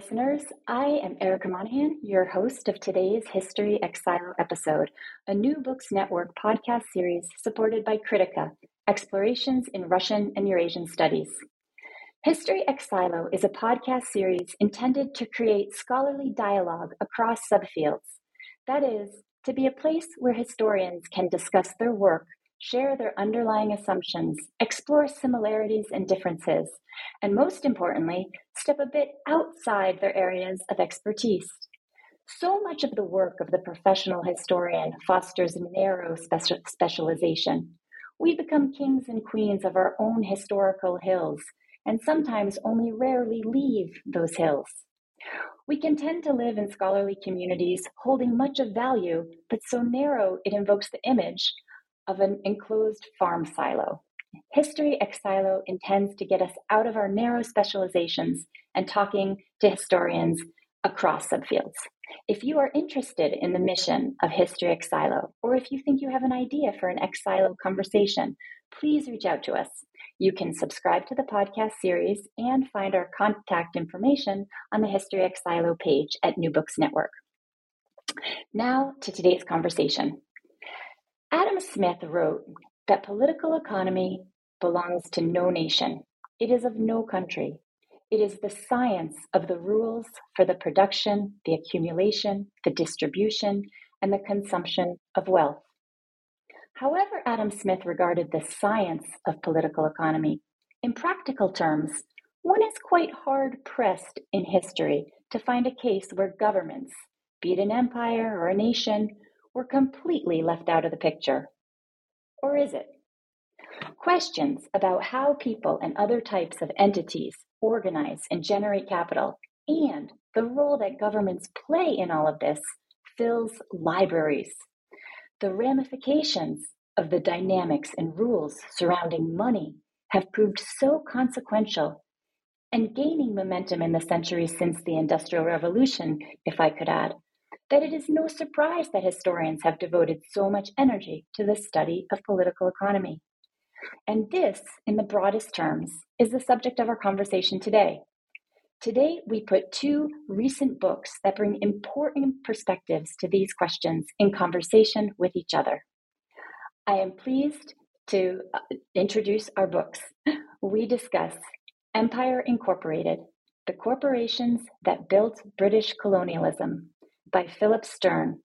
Listeners. I am Erica Monahan, your host of today's History Exilo episode, a New Books Network podcast series supported by Kritika Explorations in Russian and Eurasian Studies. History Exilo is a podcast series intended to create scholarly dialogue across subfields. That is, to be a place where historians can discuss their work share their underlying assumptions, explore similarities and differences, and most importantly, step a bit outside their areas of expertise. So much of the work of the professional historian fosters narrow speci- specialization. We become kings and queens of our own historical hills, and sometimes only rarely leave those hills. We can tend to live in scholarly communities holding much of value, but so narrow it invokes the image of an enclosed farm silo. History Exilo intends to get us out of our narrow specializations and talking to historians across subfields. If you are interested in the mission of History Exilo, or if you think you have an idea for an Exilo conversation, please reach out to us. You can subscribe to the podcast series and find our contact information on the History Exilo page at New Books Network. Now to today's conversation. Adam Smith wrote that political economy belongs to no nation. It is of no country. It is the science of the rules for the production, the accumulation, the distribution, and the consumption of wealth. However, Adam Smith regarded the science of political economy, in practical terms, one is quite hard pressed in history to find a case where governments, be it an empire or a nation, were completely left out of the picture. Or is it? Questions about how people and other types of entities organize and generate capital and the role that governments play in all of this fills libraries. The ramifications of the dynamics and rules surrounding money have proved so consequential and gaining momentum in the centuries since the Industrial Revolution, if I could add, that it is no surprise that historians have devoted so much energy to the study of political economy. And this, in the broadest terms, is the subject of our conversation today. Today, we put two recent books that bring important perspectives to these questions in conversation with each other. I am pleased to uh, introduce our books. We discuss Empire Incorporated, the corporations that built British colonialism by Philip Stern,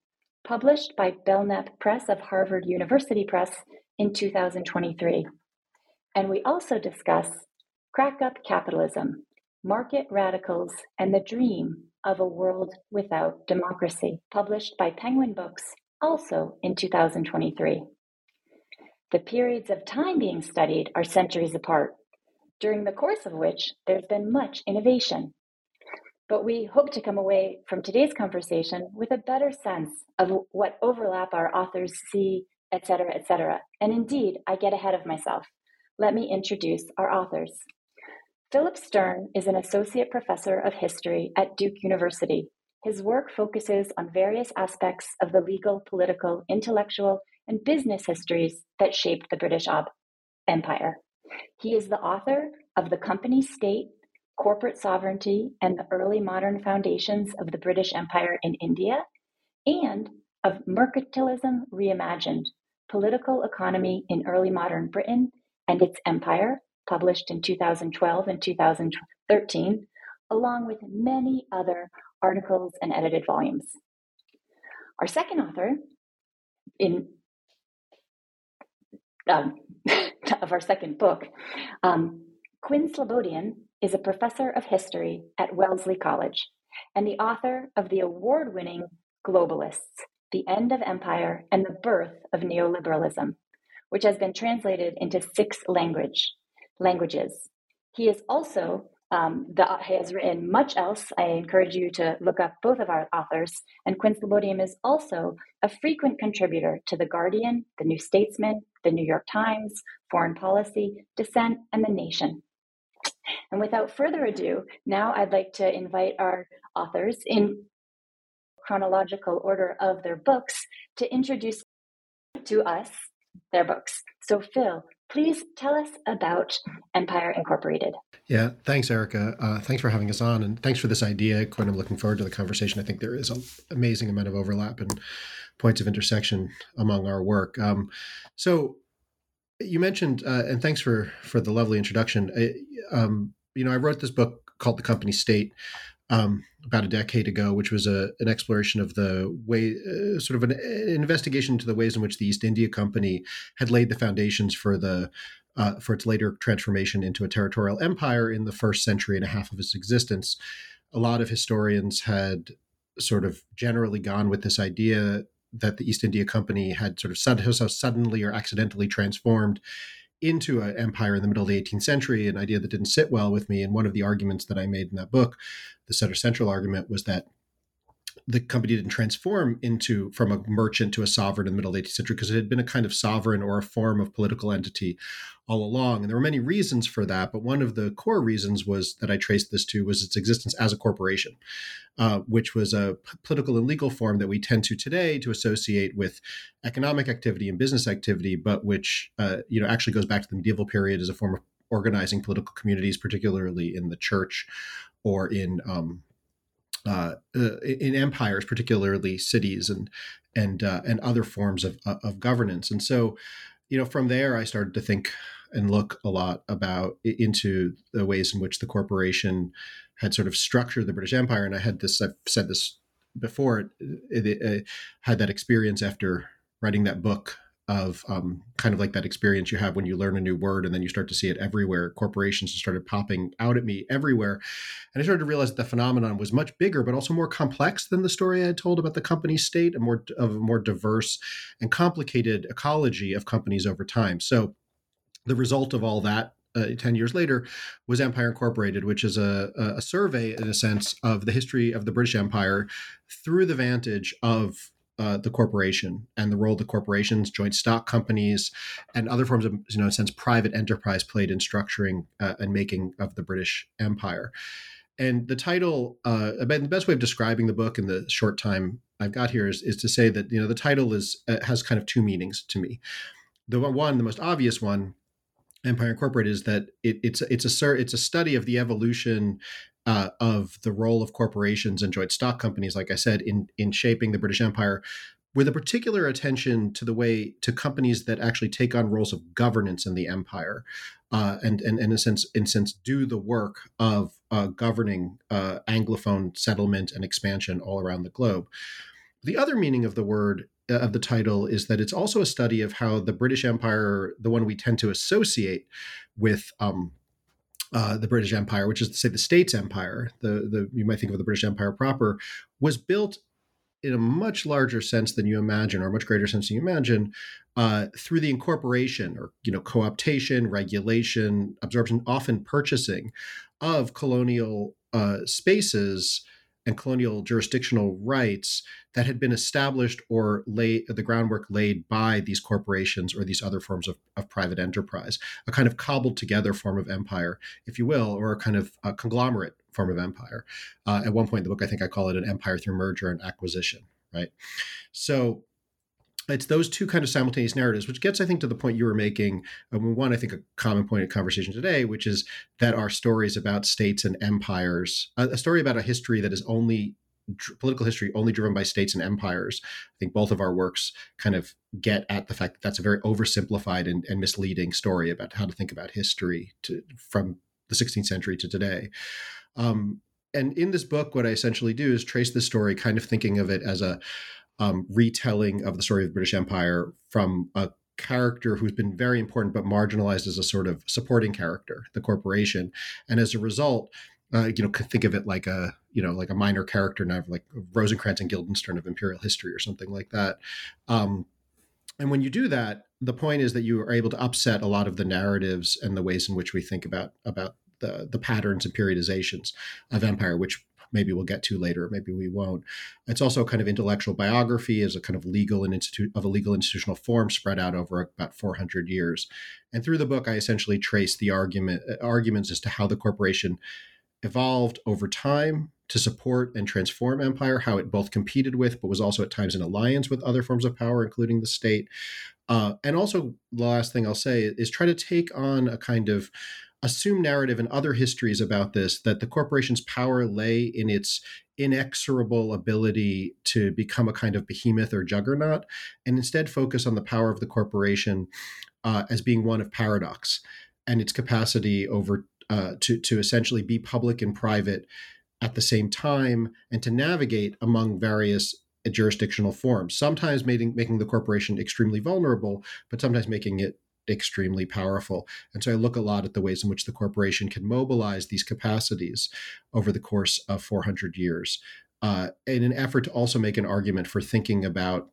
published by Belknap Press of Harvard University Press in 2023. And we also discuss Crack Up Capitalism, Market Radicals, and the Dream of a World Without Democracy, published by Penguin Books, also in 2023. The periods of time being studied are centuries apart, during the course of which there's been much innovation. But we hope to come away from today's conversation with a better sense of what overlap our authors see, etc., etc. And indeed, I get ahead of myself. Let me introduce our authors. Philip Stern is an associate professor of history at Duke University. His work focuses on various aspects of the legal, political, intellectual, and business histories that shaped the British Empire. He is the author of The Company State corporate sovereignty and the early modern foundations of the British Empire in India, and of Mercantilism Reimagined Political Economy in Early Modern Britain and Its Empire, published in 2012 and 2013, along with many other articles and edited volumes. Our second author in um, of our second book, um, Quinn Slobodian, is a professor of history at Wellesley College and the author of the award winning Globalists The End of Empire and the Birth of Neoliberalism, which has been translated into six language, languages. He is also Um, the, he has written much else. I encourage you to look up both of our authors. And Quinn Slobodian is also a frequent contributor to The Guardian, The New Statesman, The New York Times, Foreign Policy, Dissent, and The Nation. And without further ado, now I'd like to invite our authors in chronological order of their books to introduce to us their books. So, Phil, please tell us about Empire Incorporated. Yeah, thanks, Erica. Uh, thanks for having us on, and thanks for this idea. Quinn, I'm looking forward to the conversation. I think there is an amazing amount of overlap and points of intersection among our work. Um, so, you mentioned, uh, and thanks for for the lovely introduction. I, um, you know, I wrote this book called The Company State um, about a decade ago, which was a, an exploration of the way, uh, sort of an, an, investigation into the ways in which the East India Company had laid the foundations for the uh, for its later transformation into a territorial empire in the first century and a half of its existence. A lot of historians had sort of generally gone with this idea that the East India Company had sort of so suddenly or accidentally transformed into an empire in the middle of the 18th century, an idea that didn't sit well with me. And one of the arguments that I made in that book, the center central argument, was that the company didn't transform into from a merchant to a sovereign in the middle of the 18th century because it had been a kind of sovereign or a form of political entity all along. And there were many reasons for that, but one of the core reasons was that I traced this to was its existence as a corporation, uh, which was a p- political and legal form that we tend to today to associate with economic activity and business activity, but which uh, you know actually goes back to the medieval period as a form of organizing political communities, particularly in the church or in um, uh, uh, in empires, particularly cities and and uh, and other forms of uh, of governance. And so, you know, from there, I started to think and look a lot about into the ways in which the corporation had sort of structured the British Empire. And I had this, I've said this before, it, it, it had that experience after writing that book of um, kind of like that experience you have when you learn a new word and then you start to see it everywhere. Corporations started popping out at me everywhere. And I started to realize that the phenomenon was much bigger, but also more complex than the story I had told about the company state, a more of a more diverse and complicated ecology of companies over time. So the result of all that uh, 10 years later was Empire Incorporated, which is a, a survey, in a sense, of the history of the British Empire through the vantage of uh, the corporation and the role the corporations, joint stock companies, and other forms of, you know, in a sense, private enterprise played in structuring uh, and making of the British Empire. And the title, uh, the best way of describing the book in the short time I've got here is, is to say that you know the title is uh, has kind of two meanings to me. The one, the most obvious one, Empire Incorporated, is that it, it's it's a it's a study of the evolution uh, of the role of corporations and joint stock companies, like I said, in in shaping the British Empire, with a particular attention to the way to companies that actually take on roles of governance in the empire, uh, and, and, in a sense, in a sense, do the work of uh, governing uh, Anglophone settlement and expansion all around the globe. The other meaning of the word uh, of the title is that it's also a study of how the British Empire, the one we tend to associate with um, uh, the British Empire, which is to say the States Empire, the, the you might think of the British Empire proper, was built in a much larger sense than you imagine, or a much greater sense than you imagine, uh, through the incorporation or you know cooptation, regulation, absorption, often purchasing of colonial uh, spaces and colonial jurisdictional rights that had been established or laid the groundwork laid by these corporations or these other forms of, of private enterprise, a kind of cobbled together form of empire, if you will, or a kind of a conglomerate form of empire. Uh, at one point in the book, I think I call it an empire through merger and acquisition, right? So it's those two kind of simultaneous narratives, which gets, I think, to the point you were making. One, I think, a common point of conversation today, which is that our stories about states and empires, a, a story about a history that is only political history only driven by states and empires. I think both of our works kind of get at the fact that that's a very oversimplified and, and misleading story about how to think about history to, from the 16th century to today. Um, and in this book, what I essentially do is trace the story, kind of thinking of it as a um, retelling of the story of the British Empire from a character who's been very important but marginalized as a sort of supporting character, the corporation, and as a result, uh, you know, could think of it like a you know like a minor character now, like Rosencrantz and Guildenstern of imperial history or something like that. Um, and when you do that, the point is that you are able to upset a lot of the narratives and the ways in which we think about about the, the patterns and periodizations of empire, which maybe we'll get to later, maybe we won't. It's also kind of intellectual biography as a kind of legal and institute of a legal institutional form spread out over about 400 years. And through the book, I essentially trace the argument uh, arguments as to how the corporation evolved over time to support and transform empire, how it both competed with, but was also at times in alliance with other forms of power, including the state. Uh, and also, the last thing I'll say is try to take on a kind of assumed narrative in other histories about this that the corporation's power lay in its inexorable ability to become a kind of behemoth or juggernaut, and instead focus on the power of the corporation uh, as being one of paradox and its capacity over uh, to to essentially be public and private at the same time and to navigate among various jurisdictional forms, sometimes making, making the corporation extremely vulnerable, but sometimes making it extremely powerful. And so I look a lot at the ways in which the corporation can mobilize these capacities over the course of 400 years uh, in an effort to also make an argument for thinking about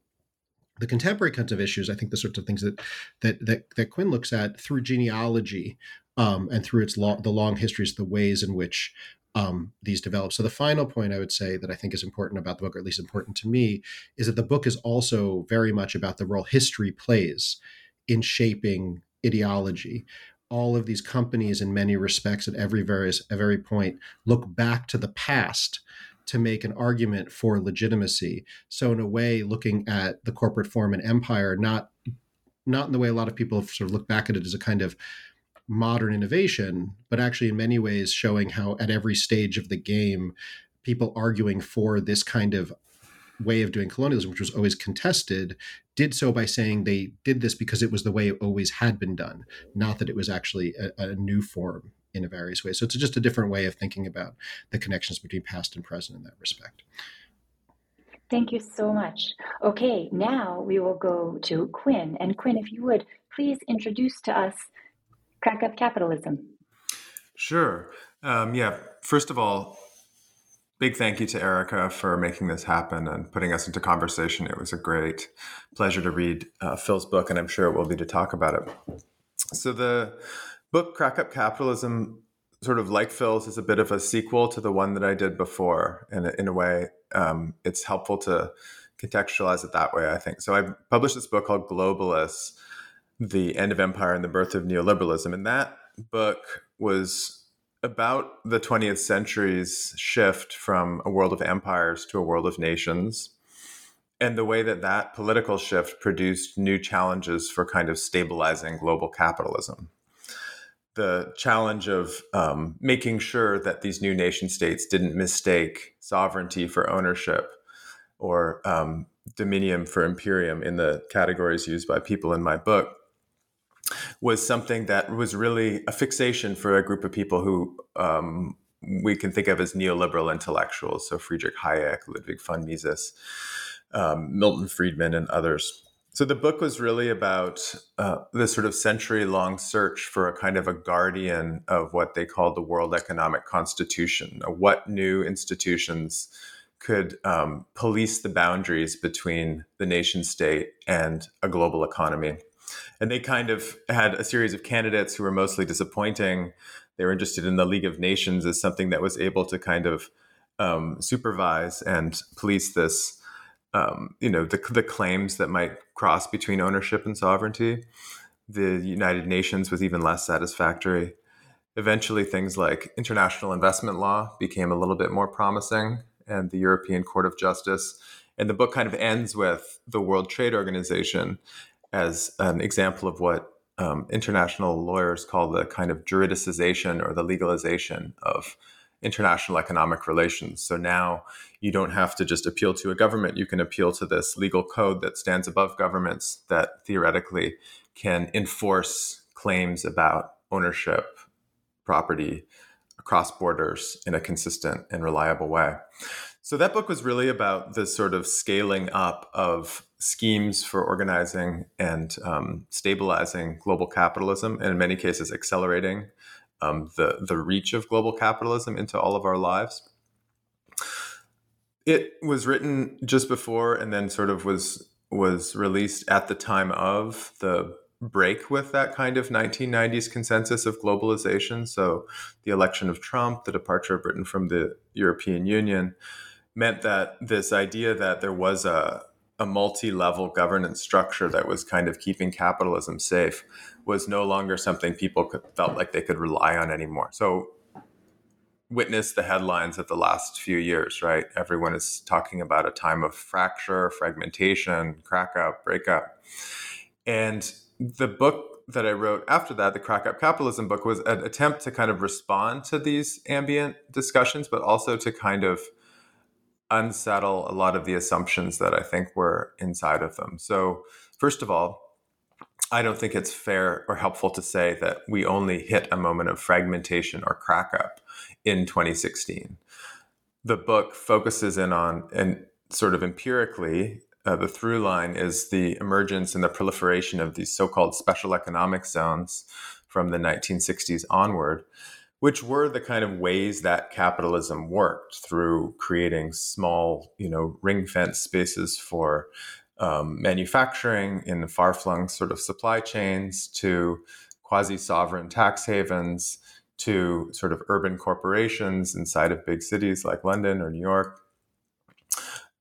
the contemporary kinds of issues. I think the sorts of things that that that, that Quinn looks at through genealogy um, and through its long, the long histories, the ways in which um, these develop. So the final point I would say that I think is important about the book, or at least important to me, is that the book is also very much about the role history plays in shaping ideology. All of these companies, in many respects, at every various at every point, look back to the past to make an argument for legitimacy. So in a way, looking at the corporate form and empire, not not in the way a lot of people have sort of look back at it as a kind of modern innovation, but actually in many ways showing how at every stage of the game, people arguing for this kind of way of doing colonialism, which was always contested, did so by saying they did this because it was the way it always had been done, not that it was actually a, a new form in a various ways. So it's just a different way of thinking about the connections between past and present in that respect. Thank you so much. Okay, now we will go to Quinn. And Quinn, if you would please introduce to us crack up capitalism. Sure. Um, yeah. First of all, big thank you to Erica for making this happen and putting us into conversation. It was a great pleasure to read uh, Phil's book, and I'm sure it will be to talk about it. So, the book, Crack Up Capitalism, sort of like Phil's, is a bit of a sequel to the one that I did before. And in a way, um, it's helpful to contextualize it that way, I think. So, I published this book called Globalists the End of Empire and the Birth of Neoliberalism. And that book was about the 20th century's shift from a world of empires to a world of nations and the way that that political shift produced new challenges for kind of stabilizing global capitalism. The challenge of um, making sure that these new nation states didn't mistake sovereignty for ownership or um, dominium for imperium in the categories used by people in my book was something that was really a fixation for a group of people who um, we can think of as neoliberal intellectuals. So Friedrich Hayek, Ludwig von Mises, um, Milton Friedman, and others. So the book was really about uh, this sort of century-long search for a kind of a guardian of what they called the World Economic Constitution. What new institutions could um, police the boundaries between the nation state and a global economy? And they kind of had a series of candidates who were mostly disappointing. They were interested in the League of Nations as something that was able to kind of um, supervise and police this, um, you know, the, the claims that might cross between ownership and sovereignty. The United Nations was even less satisfactory. Eventually, things like international investment law became a little bit more promising, and the European Court of Justice. And the book kind of ends with the World Trade Organization as an example of what um, international lawyers call the kind of juridicization or the legalization of international economic relations. So now you don't have to just appeal to a government, you can appeal to this legal code that stands above governments that theoretically can enforce claims about ownership, property across borders in a consistent and reliable way. So that book was really about the sort of scaling up of schemes for organizing and um, stabilizing global capitalism, and in many cases, accelerating um, the the reach of global capitalism into all of our lives. It was written just before, and then sort of was was released at the time of the break with that kind of 1990s consensus of globalization. So, the election of Trump, the departure of Britain from the European Union, meant that this idea that there was a, a multi level governance structure that was kind of keeping capitalism safe was no longer something people could, felt like they could rely on anymore. So, witness the headlines of the last few years, right? Everyone is talking about a time of fracture, fragmentation, crack up, breakup. And the book that I wrote after that, the Crack Up Capitalism book, was an attempt to kind of respond to these ambient discussions, but also to kind of unsettle a lot of the assumptions that I think were inside of them. So, first of all, I don't think it's fair or helpful to say that we only hit a moment of fragmentation or crack up in 2016. The book focuses in on, and sort of empirically, uh, the through line is the emergence and the proliferation of these so called special economic zones from the 1960s onward, which were the kind of ways that capitalism worked through creating small, you know, ring fence spaces for um, manufacturing in far flung sort of supply chains to quasi sovereign tax havens to sort of urban corporations inside of big cities like London or New York.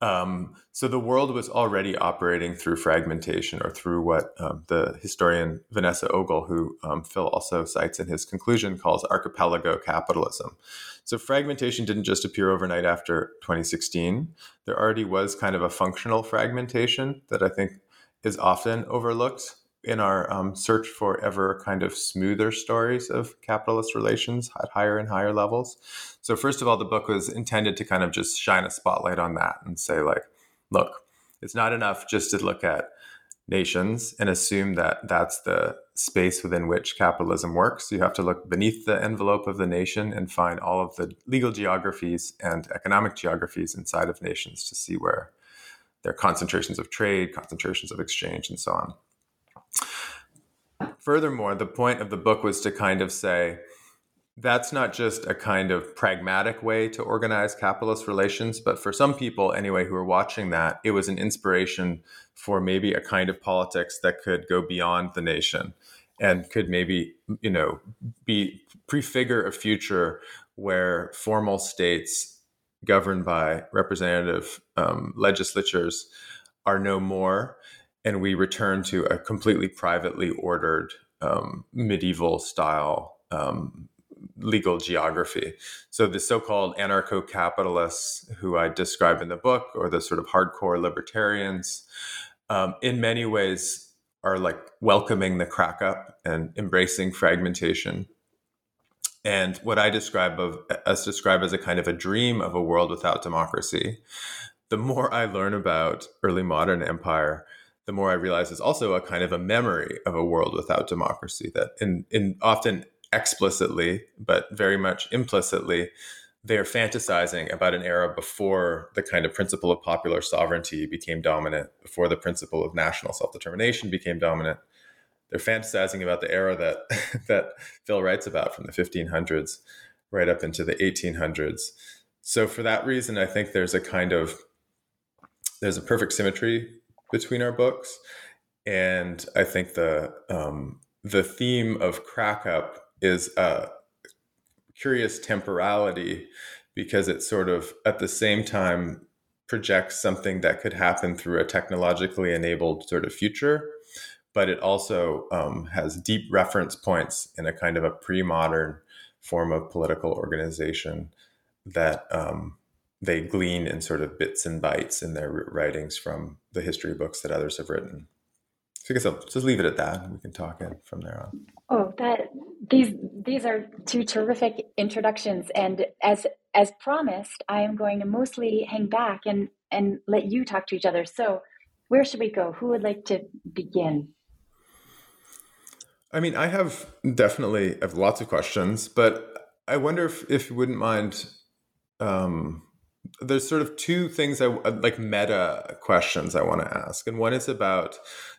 Um, so the world was already operating through fragmentation or through what um, the historian Vanessa Ogle, who um, Phil also cites in his conclusion, calls archipelago capitalism. So fragmentation didn't just appear overnight after 2016. There already was kind of a functional fragmentation that I think is often overlooked in our um, search for ever kind of smoother stories of capitalist relations at higher and higher levels. So, first of all, the book was intended to kind of just shine a spotlight on that and say, like, look, it's not enough just to look at nations and assume that that's the space within which capitalism works. You have to look beneath the envelope of the nation and find all of the legal geographies and economic geographies inside of nations to see where there are concentrations of trade, concentrations of exchange, and so on. Furthermore, the point of the book was to kind of say that's not just a kind of pragmatic way to organize capitalist relations, but for some people, anyway, who are watching that, it was an inspiration for maybe a kind of politics that could go beyond the nation and could maybe, you know, be prefigure a future where formal states governed by representative um, legislatures are no more and we return to a completely privately ordered um, medieval style um, legal geography. So the so-called anarcho-capitalists who I describe in the book, or the sort of hardcore libertarians, um, in many ways are like welcoming the crack up and embracing fragmentation. And what I describe of as describe as a kind of a dream of a world without democracy. The more I learn about early modern empire, the more I realize it's also a kind of a memory of a world without democracy that in, in often explicitly, but very much implicitly, they're fantasizing about an era before the kind of principle of popular sovereignty became dominant, before the principle of national self-determination became dominant. They're fantasizing about the era that that Phil writes about from the 1500s right up into the 1800s. So for that reason, I think there's a kind of there's a perfect symmetry between our books, and I think the um, the theme of crack up is a curious temporality because it sort of at the same time projects something that could happen through a technologically enabled sort of future. But it also um, has deep reference points in a kind of a pre-modern form of political organization that um, they glean in sort of bits and bytes in their writings from the history books that others have written. So I guess I'll just leave it at that. We can talk in from there on. Oh, that these these are two terrific introductions, and as as promised, I am going to mostly hang back and and let you talk to each other. So, where should we go? Who would like to begin? I mean, I have definitely have lots of questions, but I wonder if if you wouldn't mind um, there's sort of two things I like meta questions I want to ask, and one is about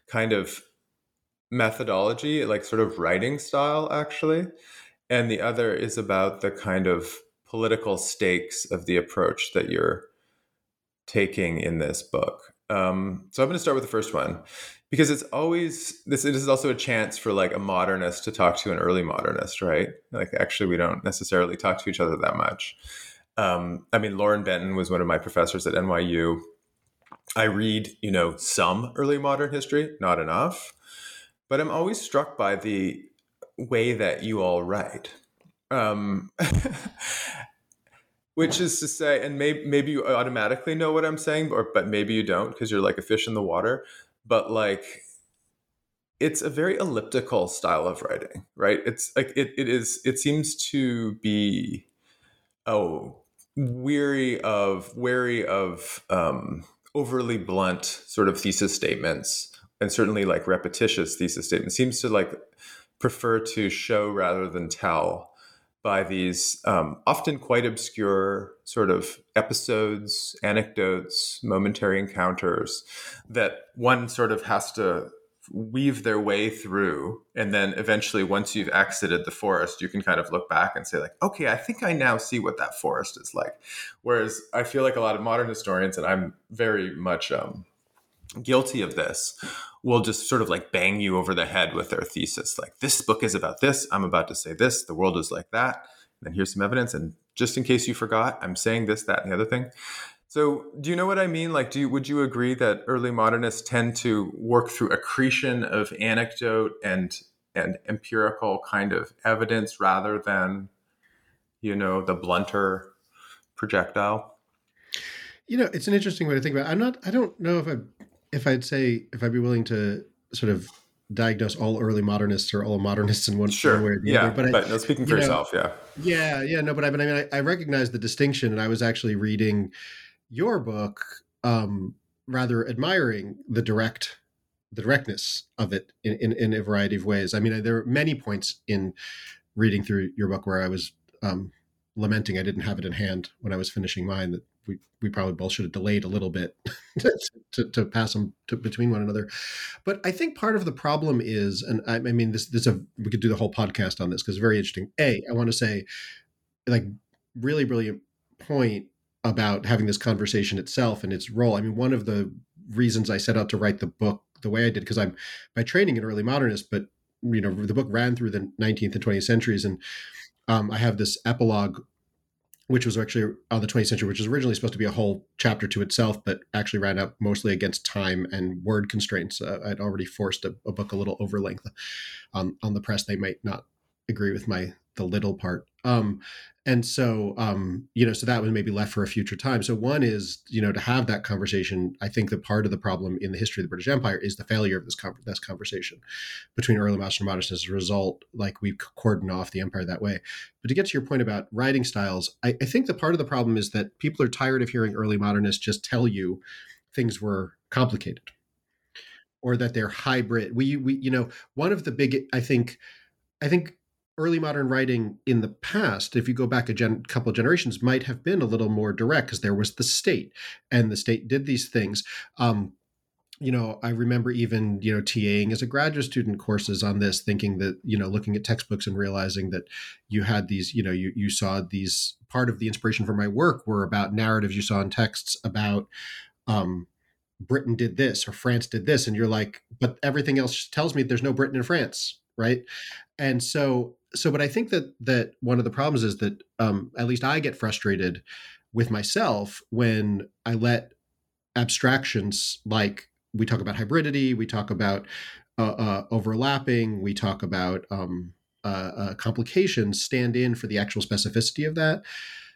kind of methodology, like sort of writing style, actually, and the other is about the kind of political stakes of the approach that you're taking in this book. Um, so I'm going to start with the first one because it's always this, this is also a chance for like a modernist to talk to an early modernist, right? Like actually, we don't necessarily talk to each other that much. Um, I mean, Lauren Benton was one of my professors at NYU. I read, you know, some early modern history, not enough, but I'm always struck by the way that you all write. Um, which is to say, and maybe maybe you automatically know what I'm saying, or but maybe you don't because you're like a fish in the water. But like, it's a very elliptical style of writing, right? It's like it it is. It seems to be oh weary of wary of um, overly blunt sort of thesis statements, and certainly like repetitious thesis statements. Seems to like prefer to show rather than tell by these um, often quite obscure sort of episodes, anecdotes, momentary encounters that one sort of has to weave their way through. And then eventually, once you've exited the forest, you can kind of look back and say, like, okay, I think I now see what that forest is like. Whereas I feel like a lot of modern historians, and I'm very much um, guilty of this, will just sort of like bang you over the head with their thesis. Like, this book is about this. I'm about to say this. The world is like that. And here's some evidence. And just in case you forgot, I'm saying this, that, and the other thing. So, do you know what I mean? Like, do you, would you agree that early modernists tend to work through accretion of anecdote and and empirical kind of evidence rather than, you know, the blunter projectile? You know, it's an interesting way to think about. It. I'm not. I don't know if I if I'd say if I'd be willing to sort of diagnose all early modernists or all modernists in one, sure. way or the yeah, other. But, but I, no, speaking for you yourself, yeah, yeah, yeah. No, but I, but I mean, I, I, recognize the distinction, and I was actually reading your book, um, rather admiring the direct, the directness of it in, in, in a variety of ways. I mean, there are many points in reading through your book where I was um, lamenting I didn't have it in hand when I was finishing mine. That we, we probably both should have delayed a little bit to, to, to, pass them to, between one another. But I think part of the problem is, and I, I mean, this this a we could do the whole podcast on this because it's very interesting. A, I want to say, like, really brilliant point about having this conversation itself and its role. I mean, one of the reasons I set out to write the book the way I did because I'm by training an early modernist, but you know the book ran through the 19th and 20th centuries, and um, I have this epilogue which was actually on the 20th century, which was originally supposed to be a whole chapter to itself, but actually ran up mostly against time and word constraints. Uh, I'd already forced a, a, book a little over length um, on the press. They might not agree with my the little part. Um, and so um, you know so that was maybe left for a future time. So one is you know to have that conversation i think that part of the problem in the history of the british empire is the failure of this, this conversation between early and modernist as a result like we cordon off the empire that way. But to get to your point about writing styles I, I think the part of the problem is that people are tired of hearing early modernists just tell you things were complicated or that they're hybrid. We, we you know one of the big i think i think early modern writing in the past, if you go back a gen- couple of generations, might have been a little more direct because there was the state, and the state did these things. Um, you know, I remember even you know TAing as a graduate student courses on this, thinking that you know looking at textbooks and realizing that you had these, you know, you you saw these part of the inspiration for my work were about narratives you saw in texts about. Um, Britain did this or France did this, and you're like, but everything else tells me there's no Britain and France, right? And so so but i think that that one of the problems is that um, at least i get frustrated with myself when i let abstractions like we talk about hybridity we talk about uh, uh, overlapping we talk about um, uh, uh complications stand in for the actual specificity of that.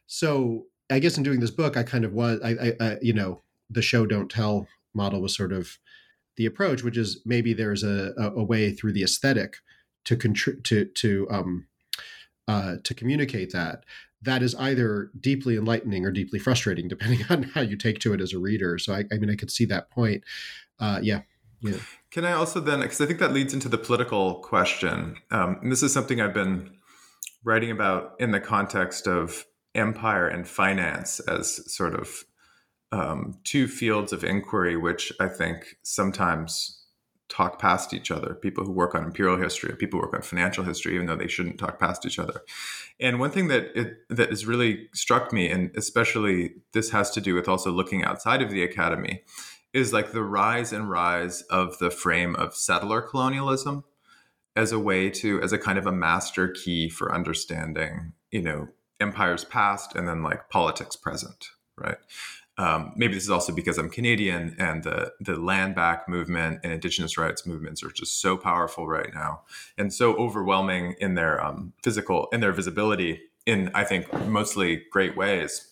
So i guess in doing this book i kind of was i, I, I you know the show don't tell model was sort of the approach which is maybe there's a, a, a way through the aesthetic to contri- to to um, uh, to communicate that that is either deeply enlightening or deeply frustrating depending on how you take to it as a reader. So i, I mean i could see that point. Uh, yeah. Yeah. Can i also then because i think that leads into the political question um, and this is something i've been writing about in the context of empire and finance as sort of um, two fields of inquiry which i think sometimes talk past each other. People who work on imperial history, or people who work on financial history, even though they shouldn't talk past each other. And one thing that it, that has really struck me, and especially this has to do with also looking outside of the academy, is like the rise and rise of the frame of settler colonialism as a way to as a kind of a master key for understanding you know empires past and then like politics present right um, maybe this is also because I'm Canadian and the the land back movement and indigenous rights movements are just so powerful right now and so overwhelming in their um, physical in their visibility in I think mostly great ways.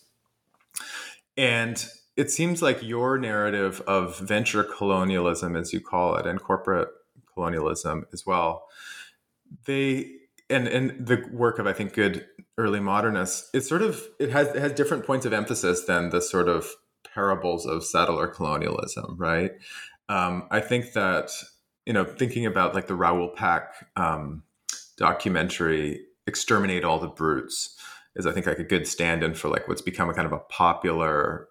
And it seems like your narrative of venture colonialism, as you call it, and corporate colonialism as well, they and and the work of I think good early modernists, it sort of it has it has different points of emphasis than the sort of parables of settler colonialism, right? Um, I think that you know thinking about like the Raoul Peck um, documentary, "Exterminate All the Brutes," is I think like a good stand-in for like what's become a kind of a popular,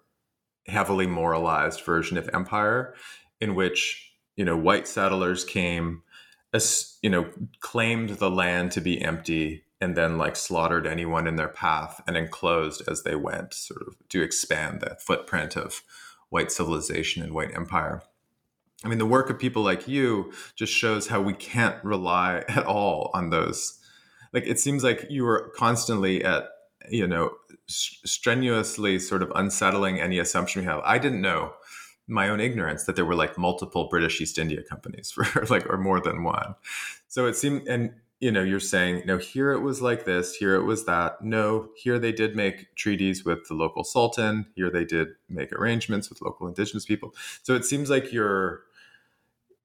heavily moralized version of empire, in which you know white settlers came, you know, claimed the land to be empty and then like slaughtered anyone in their path and enclosed as they went, sort of to expand the footprint of white civilization and white empire. I mean, the work of people like you just shows how we can't rely at all on those. Like, it seems like you were constantly at, you know, strenuously sort of unsettling any assumption we have. I didn't know my own ignorance that there were like multiple British East India companies for like, or more than one. So it seemed, and you know, you're saying, no, here it was like this, here it was that. No, here they did make treaties with the local sultan. Here they did make arrangements with local indigenous people. So it seems like you're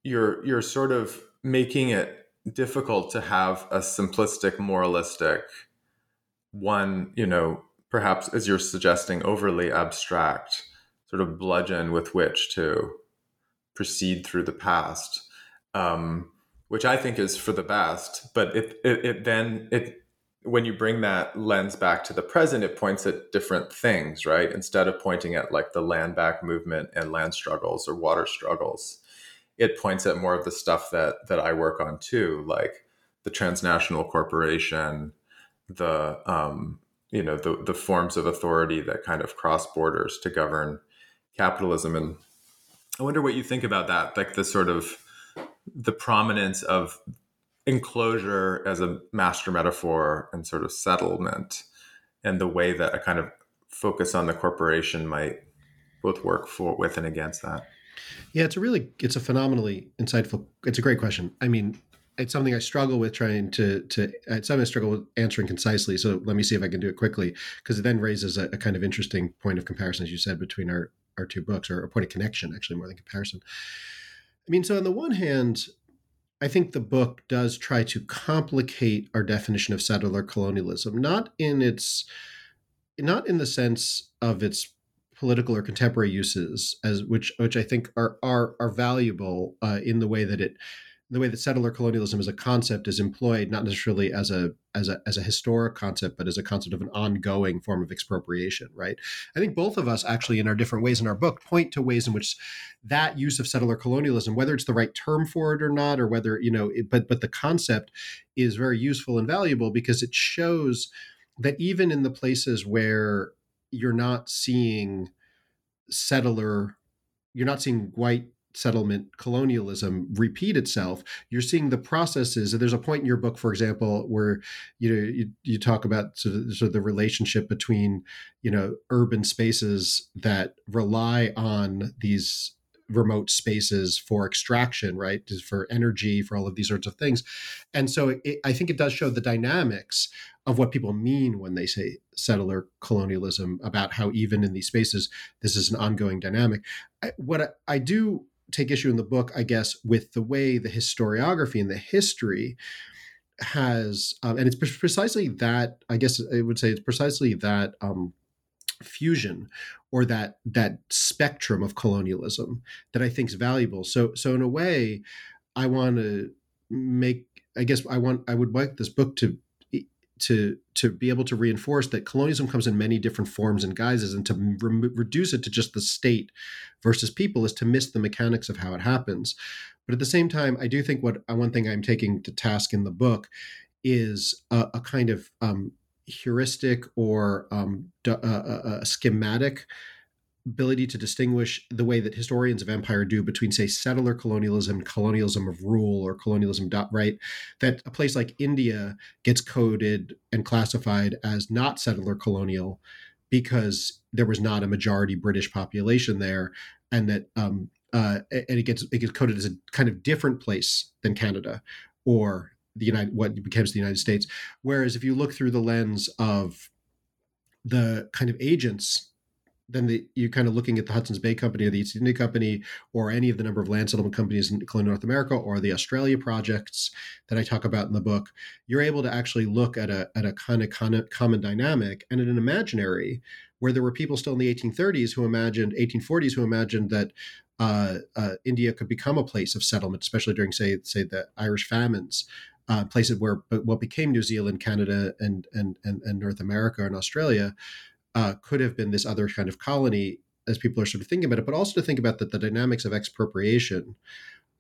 you're you're sort of making it difficult to have a simplistic, moralistic one, you know, perhaps as you're suggesting, overly abstract sort of bludgeon with which to proceed through the past. Um, which I think is for the best. But it, it, it then it when you bring that lens back to the present, it points at different things, right? Instead of pointing at like the land back movement and land struggles or water struggles, it points at more of the stuff that that I work on too, like the transnational corporation, the um, you know the the forms of authority that kind of cross borders to govern capitalism. And I wonder what you think about that, like the sort of the prominence of enclosure as a master metaphor and sort of settlement and the way that a kind of focus on the corporation might both work for with and against that yeah it's a really it's a phenomenally insightful it's a great question i mean it's something i struggle with trying to to it's something i struggle with answering concisely so let me see if i can do it quickly because it then raises a, a, kind of interesting point of comparison as you said between our our two books or a point of connection actually more than comparison. I mean, so on the one hand, I think the book does try to complicate our definition of settler colonialism, not in its not in the sense of its political or contemporary uses, as which which I think are are are valuable uh, in the way that it the way that settler colonialism as a concept is employed, not necessarily as a as a as a historic concept, but as a concept of an ongoing form of expropriation, right? I think both of us actually, in our different ways in our book, point to ways in which that use of settler colonialism, whether it's the right term for it or not, or whether you know, it, but but the concept is very useful and valuable because it shows that even in the places where you're not seeing settler, you're not seeing white settlement colonialism repeat itself you're seeing the processes there's a point in your book for example where you know you, you talk about sort of, sort of the relationship between you know urban spaces that rely on these remote spaces for extraction right for energy for all of these sorts of things. And so it, i think it does show the dynamics of what people mean when they say settler colonialism about how even in these spaces this is an ongoing dynamic. What I, I do take issue in the book, I guess, with the way the historiography and the history has, um, and it's precisely that. I guess I would say it's precisely that um, fusion or that that spectrum of colonialism that I think is valuable. So, so in a way, I want to make. I guess I want. I would like this book to to to be able to reinforce that colonialism comes in many different forms and guises, and to re- reduce it to just the state versus people is to miss the mechanics of how it happens. But at the same time, I do think what uh, one thing I'm taking to task in the book is a, a kind of um, heuristic or um, a, a, schematic ability to distinguish the way that historians of empire do between, say, settler colonialism colonialism of rule or colonialism, right? That a place like India gets coded and classified as not settler colonial because there was not a majority British population there, and that um, uh, and it gets it gets coded as a kind of different place than Canada or the United what becomes the United States. Whereas if you look through the lens of the kind of agents then the, you're kind of looking at the Hudson's Bay Company or the East India Company or any of the number of land settlement companies in colonial North America or the Australia projects that I talk about in the book, you're able to actually look at a, at a kind of common dynamic and in an imaginary where there were people still in the 1830s who imagined, 1840s who imagined that uh, uh, India could become a place of settlement, especially during, say, say the Irish famines. Uh, places where what became New Zealand, Canada, and, and and and North America and Australia, uh, could have been this other kind of colony as people are sort of thinking about it, but also to think about that the dynamics of expropriation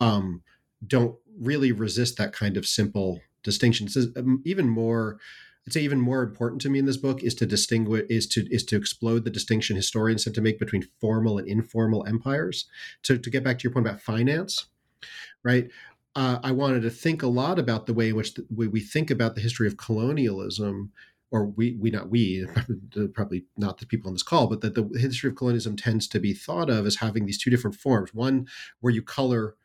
um, don't really resist that kind of simple distinction. So um, even more, I'd say even more important to me in this book is to distinguish is to is to explode the distinction historians tend to make between formal and informal empires. To to get back to your point about finance, right? Uh, I wanted to think a lot about the way in which the, we think about the history of colonialism or we we not we probably not the people on this call but that the history of colonialism tends to be thought of as having these two different forms. One where you color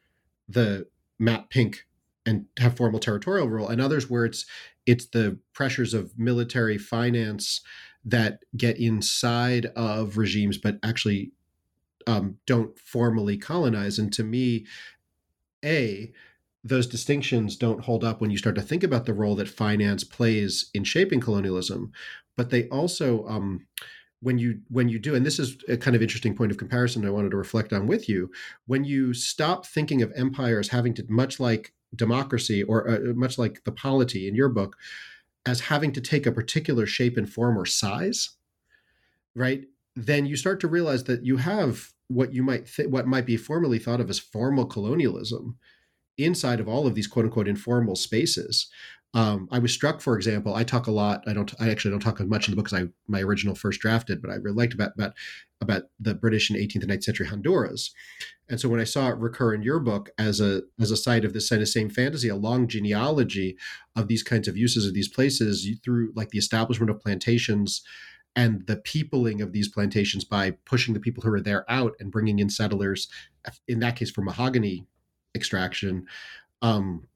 the map pink and have formal territorial rule and others where it's it's the pressures of military finance that get inside of regimes but actually um, don't formally colonize. And to me a those distinctions don't hold up when you start to think about the role that finance plays in shaping colonialism but they also um, when you when you do and this is a kind of interesting point of comparison i wanted to reflect on with you when you stop thinking of empire as having to much like democracy or uh, much like the polity in your book as having to take a particular shape and form or size right then you start to realize that you have what you might th- what might be formally thought of as formal colonialism inside of all of these quote unquote informal spaces. Um, I was struck, for example, I talk a lot. I don't. I actually don't talk much in the book I my original first drafted, but I really liked about about about the British in 18th and 19th century Honduras. And so when I saw it recur in your book as a as a site of this kind of same fantasy, a long genealogy of these kinds of uses of these places through like the establishment of plantations and the peopling of these plantations by pushing the people who are there out and bringing in settlers, in that case for mahogany extraction um,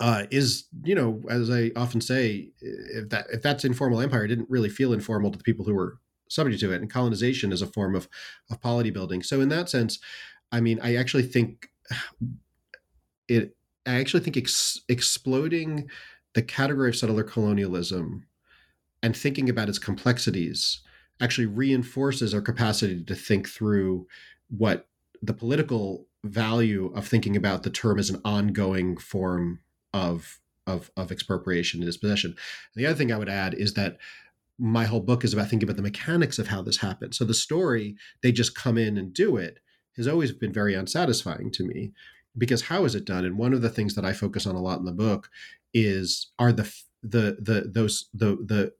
uh, is you know as I often say if that if that's informal empire it didn't really feel informal to the people who were subject to it and colonization is a form of of polity building. So in that sense I mean I actually think it I actually think ex- exploding the category of settler colonialism and thinking about its complexities actually reinforces our capacity to think through what the political value of thinking about the term as an ongoing form of of, of expropriation and dispossession. And the other thing I would add is that my whole book is about thinking about the mechanics of how this happens. So the story, they just come in and do it, has always been very unsatisfying to me because how is it done? And one of the things that I focus on a lot in the book is are the the the those the the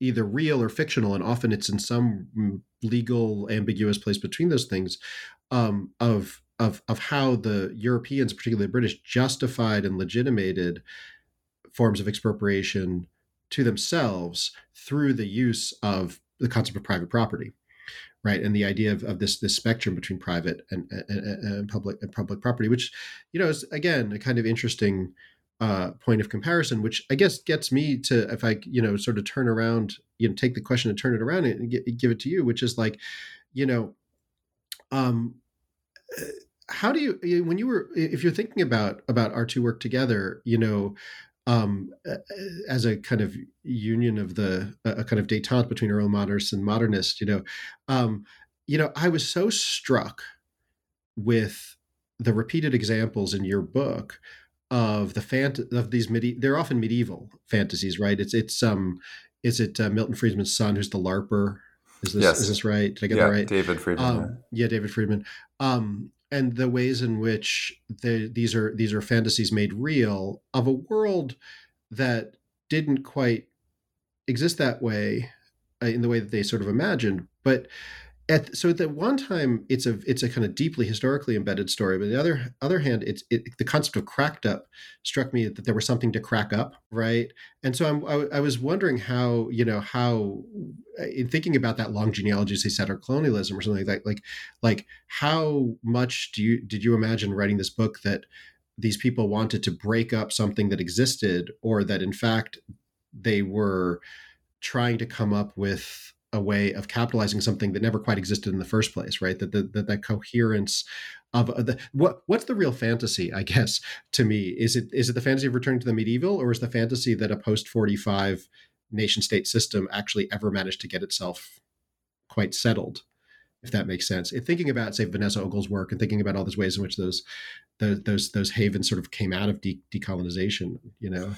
either real or fictional, and often it's in some legal ambiguous place between those things um, of of of how the Europeans, particularly the British, justified and legitimated forms of expropriation to themselves through the use of the concept of private property, right? And the idea of, of this this spectrum between private and, and, and public and public property, which you know is again a kind of interesting uh, point of comparison, which I guess gets me to if I you know sort of turn around, you know, take the question and turn it around and give it to you, which is like, you know, um, how do you when you were if you're thinking about about our two work together you know um, as a kind of union of the a kind of detente between early modernists and modernists you know um, you know i was so struck with the repeated examples in your book of the fant of these medi they're often medieval fantasies right? It's it's um is it uh, milton friedman's son who's the larper? Is this yes. is this right? Did i get yeah, that right? David friedman um, yeah. yeah david friedman. Um and the ways in which the, these are these are fantasies made real of a world that didn't quite exist that way uh, in the way that they sort of imagined but at so at the one time it's a it's a kind of deeply historically embedded story but on the other other hand it's it, the concept of cracked up struck me that there was something to crack up right? And so I'm, I, I was wondering how you know how in thinking about that long genealogy as he said or colonialism or something like that like like how much do you did you imagine writing this book that these people wanted to break up something that existed or that in fact they were trying to come up with a way of capitalizing something that never quite existed in the first place, right? That that, that coherence of uh, the what what's the real fantasy? I guess to me is it is it the fantasy of returning to the medieval, or is the fantasy that a post forty five nation state system actually ever managed to get itself quite settled? If that makes sense. If thinking about say Vanessa Ogle's work and thinking about all those ways in which those those those, those havens sort of came out of de- decolonization, you know.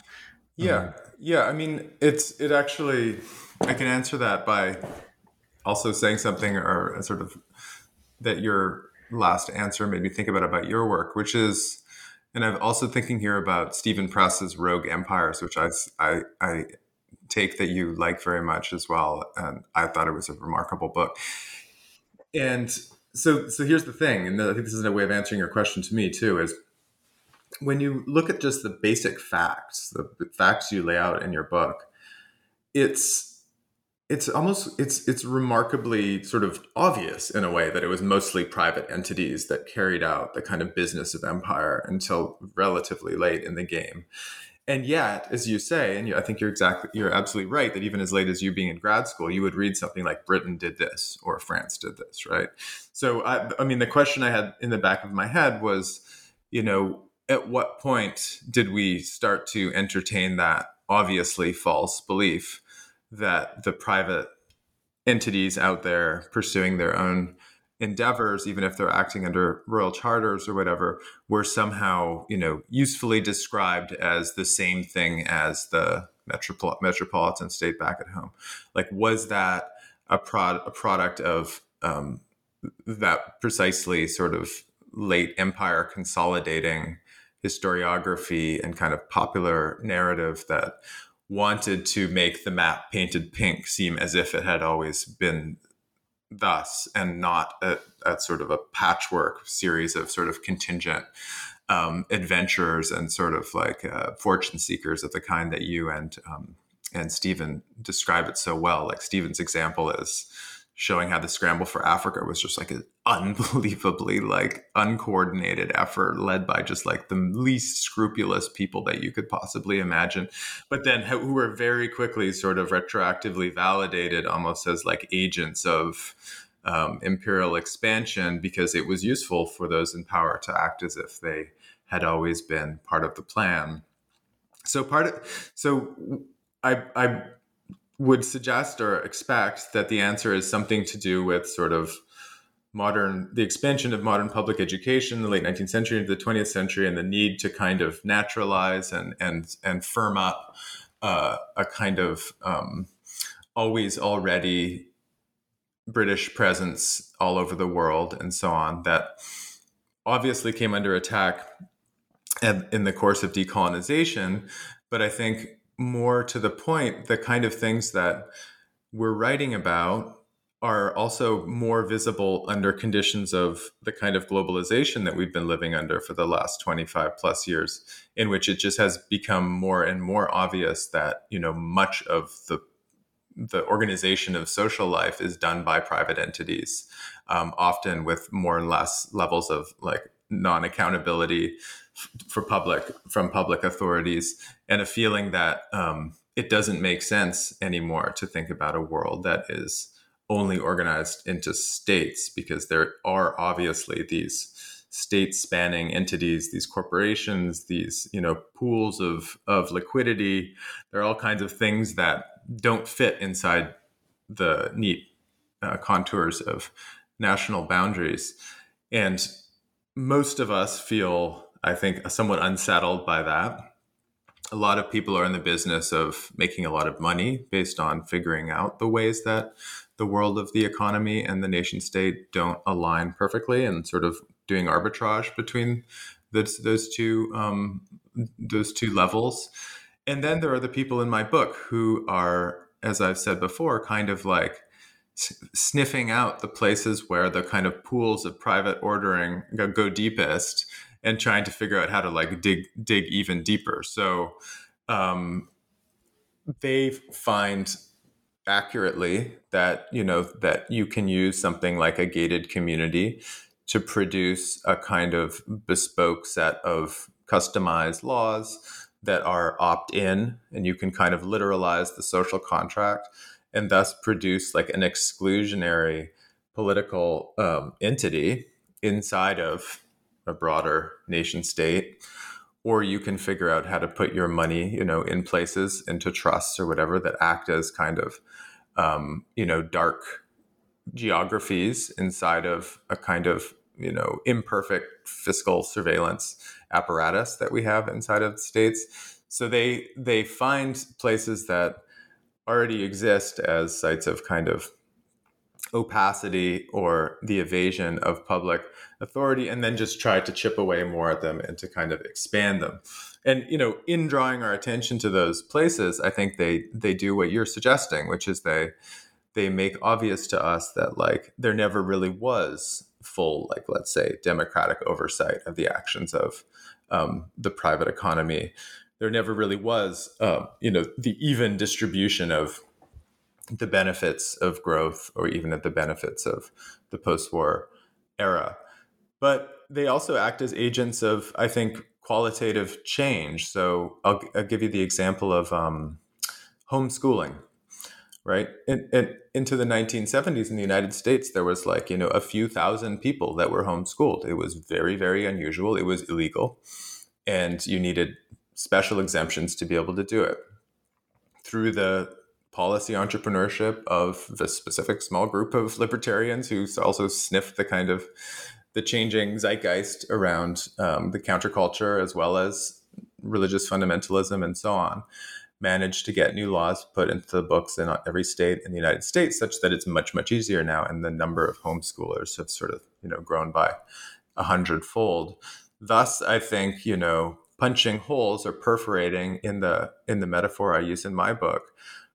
Yeah, um, yeah. I mean, it's it actually I can answer that by also saying something or sort of that your last answer made me think about about your work, which is, and I'm also thinking here about Steven Press's Rogue Empires, which I, I, I take that you like very much as well, and I thought it was a remarkable book. And so, so here's the thing, and I think this is a way of answering your question to me too, is when you look at just the basic facts, the facts you lay out in your book, it's it's almost it's it's remarkably sort of obvious in a way that it was mostly private entities that carried out the kind of business of empire until relatively late in the game. And yet as you say and i think you're exactly you're absolutely right that even as late as you being in grad school you would read something like britain did this or france did this right? So i, I mean the question i had in the back of my head was you know at what point did we start to entertain that obviously false belief that the private entities out there pursuing their own endeavors even if they're acting under royal charters or whatever were somehow you know usefully described as the same thing as the metropol- metropolitan state back at home? Like was that a, prod- a product of um, that precisely sort of late empire consolidating historiography and kind of popular narrative that wanted to make the map painted pink seem as if it had always been thus and not a, a sort of a patchwork series of sort of contingent um, adventurers and sort of like uh, fortune seekers of the kind that you and um, and Steven describe it so well. Like Steven's example is showing how the scramble for Africa was just like an unbelievably like uncoordinated effort led by just like the least scrupulous people that you could possibly imagine. But then who were very quickly sort of retroactively validated almost as like agents of um, imperial expansion because it was useful for those in power to act as if they had always been part of the plan. So part of so I, I would suggest or expect that the answer is something to do with sort of modern the expansion of modern public education in the late 19th century into the 20th century and the need to kind of naturalize and and and firm up uh, a kind of um, always already British presence all over the world and so on that obviously came under attack in the course of decolonization. But I think more to the point, the kind of things that we're writing about are also more visible under conditions of the kind of globalization that we've been living under for the last 25 plus years in which it just has become more and more obvious that you know much of the the organization of social life is done by private entities um, often with more and less levels of like non-accountability for public from public authorities and a feeling that um, it doesn't make sense anymore to think about a world that is only organized into states because there are obviously these state spanning entities these corporations these you know pools of of liquidity. There are all kinds of things that don't fit inside the neat uh, contours of national boundaries. And most of us feel I think, somewhat unsettled by that. A lot of people are in the business of making a lot of money based on figuring out the ways that the world of the economy and the nation state don't align perfectly and sort of doing arbitrage between those, those two um, those two levels. And then there are the people in my book who are, as I've said before, kind of like sniffing out the places where the kind of pools of private ordering go, go deepest and trying to figure out how to like dig dig even deeper. So um, they find accurately that you know that you can use something like a gated community to produce a kind of bespoke set of customized laws that are opt in and you can kind of literalize the social contract and thus produce like an exclusionary political um, entity inside of a broader nation state or you can figure out how to put your money you know in places into trusts or whatever that act as kind of um, you know dark geographies inside of a kind of you know imperfect fiscal surveillance apparatus that we have inside of the states. So they they find places that already exist as sites of kind of opacity or the evasion of public authority and then just try to chip away more at them and to kind of expand them. And you know in drawing our attention to those places i think they they do what you're suggesting which is they they make obvious to us that like there never really was full like let's say democratic oversight of the actions of um, the private economy. There never really was, um, you know, the even distribution of the benefits of growth or even at the benefits of the post-war era. But they also act as agents of, I think, qualitative change. So I'll, I'll give you the example of um, homeschooling, right? In, into the 1970s in the United States, there was like, you know, a few thousand people that were homeschooled. It was very, very unusual. It was illegal. And you needed special exemptions to be able to do it through the policy entrepreneurship of the specific small group of libertarians who also sniff the kind of the changing zeitgeist around um, the counterculture as well as religious fundamentalism and so on managed to get new laws put into the books in every state in the united states such that it's much much easier now and the number of homeschoolers have sort of you know grown by a hundredfold. Thus i think you know punching holes or perforating in the in the metaphor I use in my book,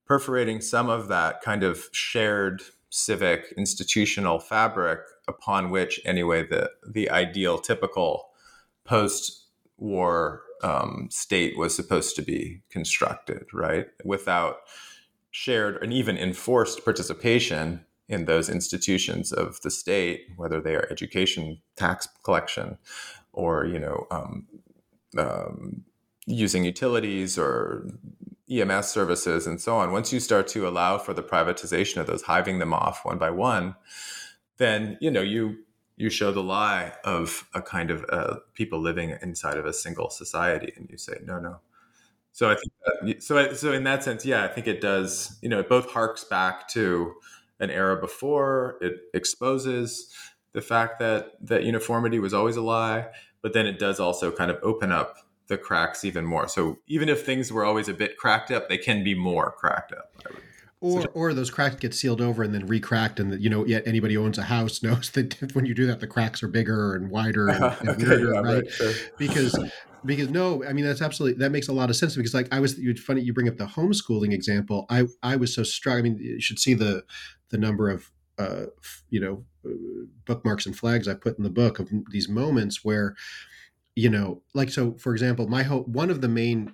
perforating some of that kind of shared civic institutional fabric upon which anyway the the ideal typical post war um, state was supposed to be constructed right? Without shared and even enforced participation in those institutions of the state whether they are education tax collection or you know um, um, using utilities or EMS services and so on, once you start to allow for the privatization of those, hiving them off one by one, then you know you you show the lie of a kind of uh, people living inside of a single society, and you say no, no. So I think that, so. So in that sense, yeah, I think it does. You know, it both harks back to an era before. It exposes the fact that that uniformity was always a lie, but then it does also kind of open up the cracks even more. So even if things were always a bit cracked up, they can be more cracked up. Or, or those cracks get sealed over and then recracked, and you know, yet anybody who owns a house knows that when you do that, the cracks are bigger and wider and, and okay, weirder, yeah, right? right sure. Because because no, I mean that's absolutely that makes a lot of sense because like I was you funny you bring up the homeschooling example. I I was so struck. I mean, you should see the the number of uh, you know bookmarks and flags I put in the book of these moments where, you know, like so. For example, my hope one of the main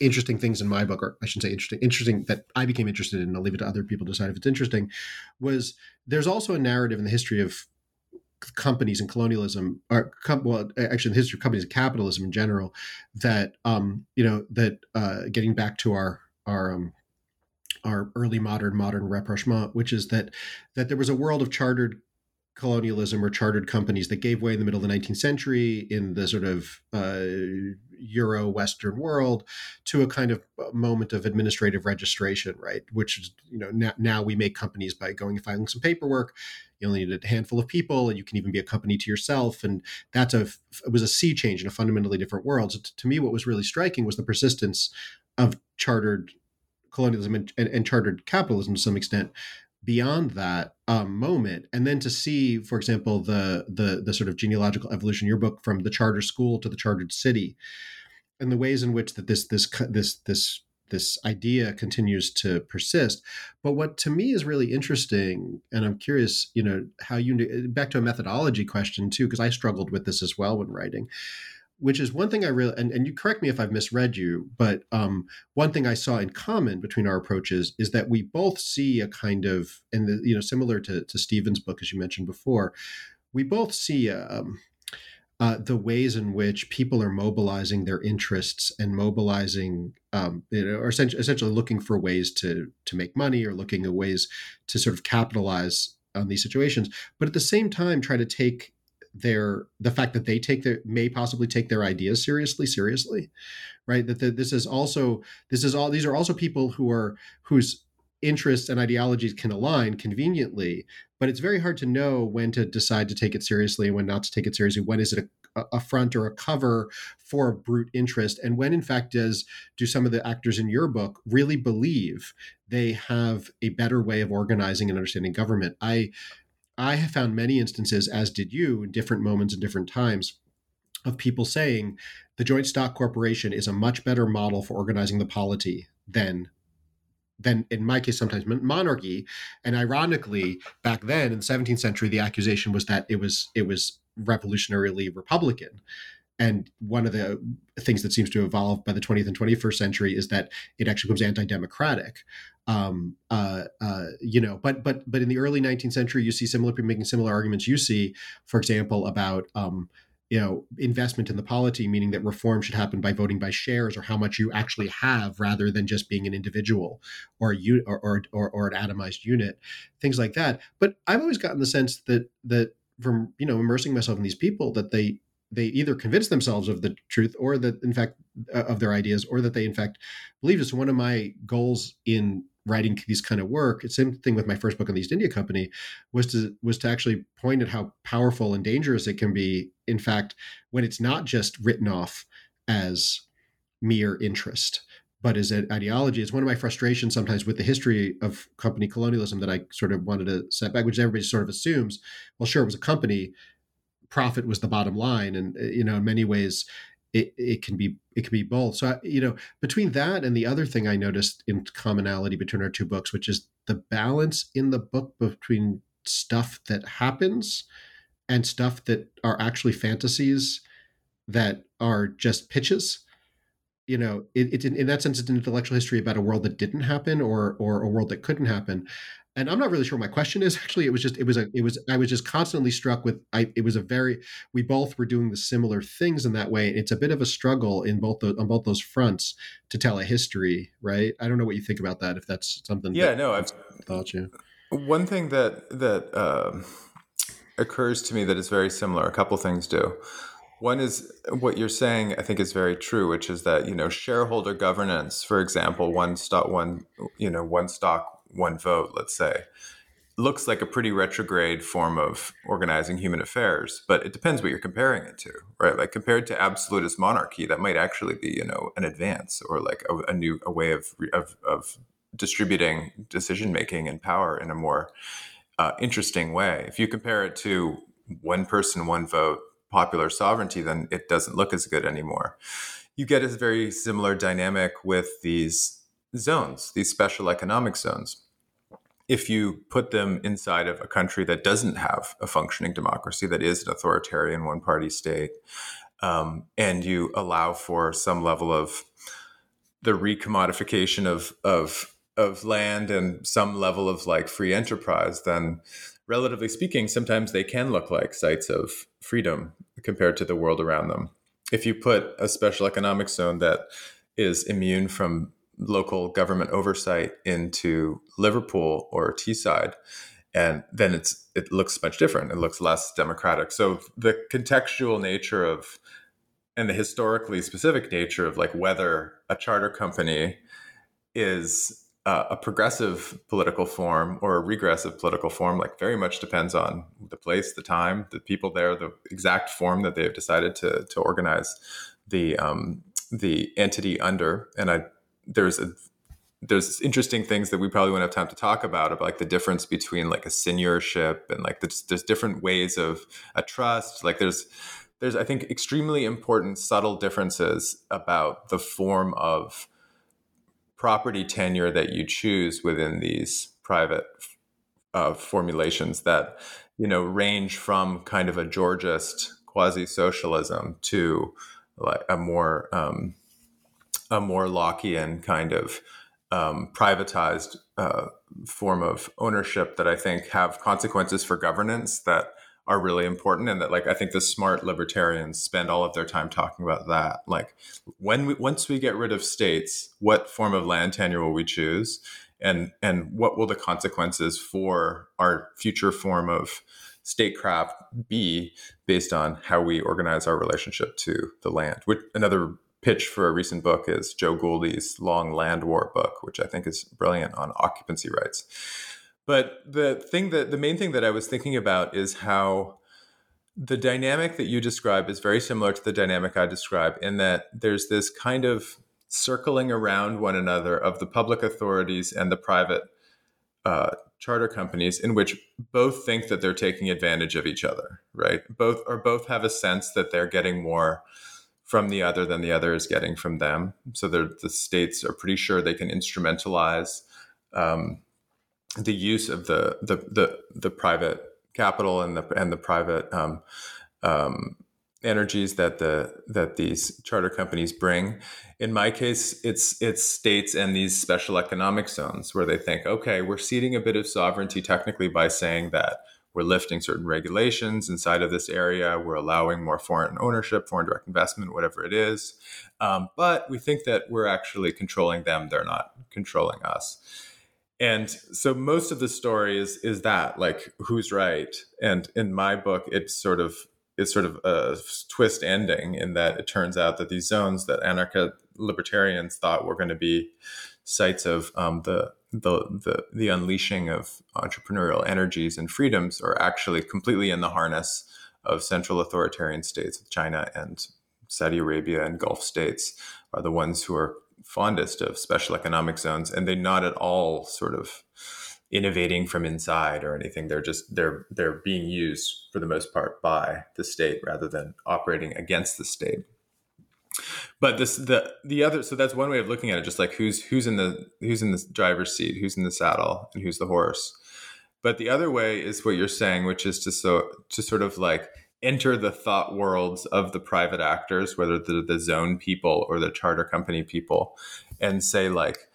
interesting things in my book, or I shouldn't say interesting, interesting that I became interested in. I'll leave it to other people to decide if it's interesting. Was there's also a narrative in the history of companies and colonialism or com- well actually in the history of companies and capitalism in general that um you know that uh getting back to our our um our early modern modern rapprochement, which is that that there was a world of chartered colonialism or chartered companies that gave way in the middle of the 19th century in the sort of uh, Euro Western world to a kind of moment of administrative registration, right? Which is, you know, now, now we make companies by going and filing some paperwork. You only need a handful of people, and you can even be a company to yourself. And that's a it was a sea change in a fundamentally different world. So t- to me, what was really striking was the persistence of chartered colonialism and, and, and chartered capitalism to some extent beyond that um, moment and then to see for example the the the sort of genealogical evolution your book from the charter school to the chartered city and the ways in which that this this this this this idea continues to persist. But what to me is really interesting, and I'm curious, you know, how you back to a methodology question too, because I struggled with this as well when writing. Which is one thing I really, and, and you correct me if I've misread you, but um, one thing I saw in common between our approaches is that we both see a kind of, and the, you know, similar to, to Steven's book, as you mentioned before, we both see um, uh, the ways in which people are mobilizing their interests and mobilizing, um, you know, or essentially, essentially looking for ways to to make money or looking at ways to sort of capitalize on these situations, but at the same time try to take their the fact that they take their may possibly take their ideas seriously seriously right? That the, this is also this is all these are also people who are whose interests and ideologies can align conveniently but it's very hard to know when to decide to take it seriously and when not to take it seriously. When is it a, a front or a cover for a brute interest? And when in fact does do some of the actors in your book really believe they have a better way of organizing and understanding government? I i have found many instances as did you in different moments and different times of people saying the joint stock corporation is a much better model for organizing the polity than than in my case sometimes monarchy. And ironically back then in the 17th century the accusation was that it was it was revolutionarily republican. And one of the things that seems to evolve by the 20th and 21st century is that it actually becomes anti-democratic um, uh, uh, you know but but but in the early 19th century you see similar people making similar arguments. You see for example about um, you know investment in the polity meaning that reform should happen by voting by shares or how much you actually have rather than just being an individual or a or, or, or, or an atomized unit things like that. But i've always gotten the sense that that from you know immersing myself in these people that they they either convince themselves of the truth or that in fact uh, of their ideas or that they in fact believe. This one of my goals in writing these kind of work it's same thing with my first book on the east india company was to was to actually point at how powerful and dangerous it can be in fact when it's not just written off as mere interest but as an ideology. It's one of my frustrations sometimes with the history of company colonialism that i sort of wanted to set back which everybody sort of assumes well sure it was a company profit was the bottom line and uh, you know in many ways it, it can be it can be both. So you know, between that and the other thing I noticed in commonality between our two books, which is the balance in the book between stuff that happens and stuff that are actually fantasies that are just pitches. You know, it, it in that sense, it's an intellectual history about a world that didn't happen or or a world that couldn't happen and I'm not really sure what my question is. Actually, it was just it was a it was I was just constantly struck with I it was a very we both were doing the similar things in that way. It's a bit of a struggle in both the, on both those fronts to tell a history, right? I don't know what you think about that. If that's something. Yeah, no, I've thought you. One thing that that uh, occurs to me that is very similar. A couple things do. One is what you're saying. I think is very true, which is that you know shareholder governance, for example, one stock, one you know one stock one vote, let's say, looks like a pretty retrograde form of organizing human affairs, but it depends what you're comparing it to, right? Like compared to absolutist monarchy, that might actually be, you know, an advance or like a, a new a way of, of, of distributing decision making and power in a more uh, interesting way. If you compare it to one person, one vote, popular sovereignty, then it doesn't look as good anymore. You get a very similar dynamic with these zones, these special economic zones if you put them inside of a country that doesn't have a functioning democracy, that is an authoritarian one party state, um, and you allow for some level of the recommodification of, of, of land and some level of like free enterprise, then relatively speaking, sometimes they can look like sites of freedom compared to the world around them. If you put a special economic zone that is immune from local government oversight into Liverpool or Teesside, and then it's it looks much different. It looks less democratic. So the contextual nature of and the historically specific nature of like whether a charter company is uh, a progressive political form or a regressive political form like very much depends on the place the time the people there the exact form that they've decided to to organize the um, the entity under. And i there's a there's interesting things that we probably won't have time to talk about about like the difference between like a seigneurship and like there's, there's different ways of a trust. Like there's there's i think extremely important subtle differences about the form of property tenure that you choose within these private uh, formulations that you know range from kind of a Georgist quasi socialism to like a more um, a more Lockean kind of um, privatized uh, form of ownership that I think have consequences for governance that are really important and that like I think the smart libertarians spend all of their time talking about that. Like when we once we get rid of states what form of land tenure will we choose? And and what will the consequences for our future form of statecraft be based on how we organize our relationship to the land? Which another pitch for a recent book is Jo Guldi's Long Land War book, which I think is brilliant on occupancy rights. But the thing that the main thing that I was thinking about is how the dynamic that you describe is very similar to the dynamic I describe in that there's this kind of circling around one another of the public authorities and the private uh, charter companies in which both think that they're taking advantage of each other, right? Both or both have a sense that they're getting more from the other than the other is getting from them. So the states are pretty sure they can instrumentalize um, the use of the, the the the private capital and the and the private um, um, energies that the that these charter companies bring. In my case, it's it's states and these special economic zones where they think, okay, we're ceding a bit of sovereignty technically by saying that we're lifting certain regulations inside of this area. We're allowing more foreign ownership, foreign direct investment, whatever it is. Um, but we think that we're actually controlling them. They're not controlling us. And so most of the story is is that like who's right. And in my book, it's sort of it's sort of a twist ending in that it turns out that these zones that anarcho libertarians thought were going to be sites of um, the the, the the unleashing of entrepreneurial energies and freedoms are actually completely in the harness of central authoritarian states. China and Saudi Arabia and Gulf states are the ones who are fondest of special economic zones, and they're not at all sort of innovating from inside or anything. They're just they're they're being used for the most part by the state rather than operating against the state but this the the other so that's one way of looking at it just like who's who's in the who's in the driver's seat who's in the saddle and who's the horse but the other way is what you're saying which is to so to sort of like enter the thought worlds of the private actors whether they're the zone people or the charter company people and say like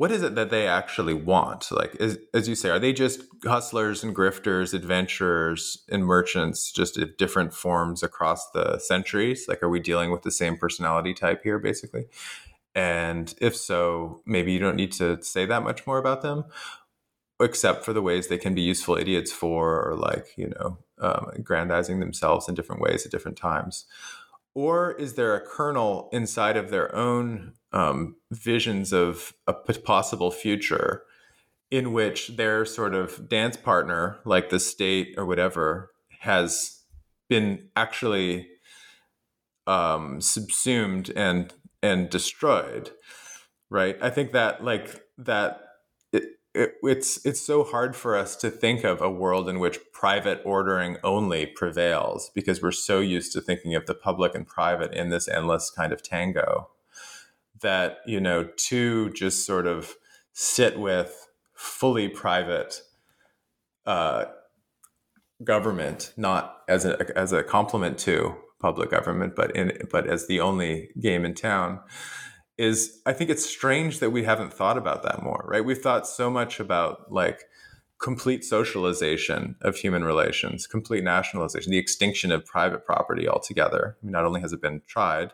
what is it that they actually want? Like, as, as you say, are they just hustlers and grifters, adventurers and merchants, just at different forms across the centuries? Like, are we dealing with the same personality type here, basically? And if so, maybe you don't need to say that much more about them, except for the ways they can be useful idiots for, or like, you know, um, aggrandizing themselves in different ways at different times. Or is there a kernel inside of their own um, visions of a possible future in which their sort of dance partner, like the state or whatever, has been actually um, subsumed and and destroyed. Right. I think that like that it, it, it's it's so hard for us to think of a world in which private ordering only prevails because we're so used to thinking of the public and private in this endless kind of tango that you know to just sort of sit with fully private uh, government, not as a as a complement to public government, but in but as the only game in town, is I think it's strange that we haven't thought about that more, right? We've thought so much about like complete socialization of human relations, complete nationalization, the extinction of private property altogether. I mean, not only has it been tried,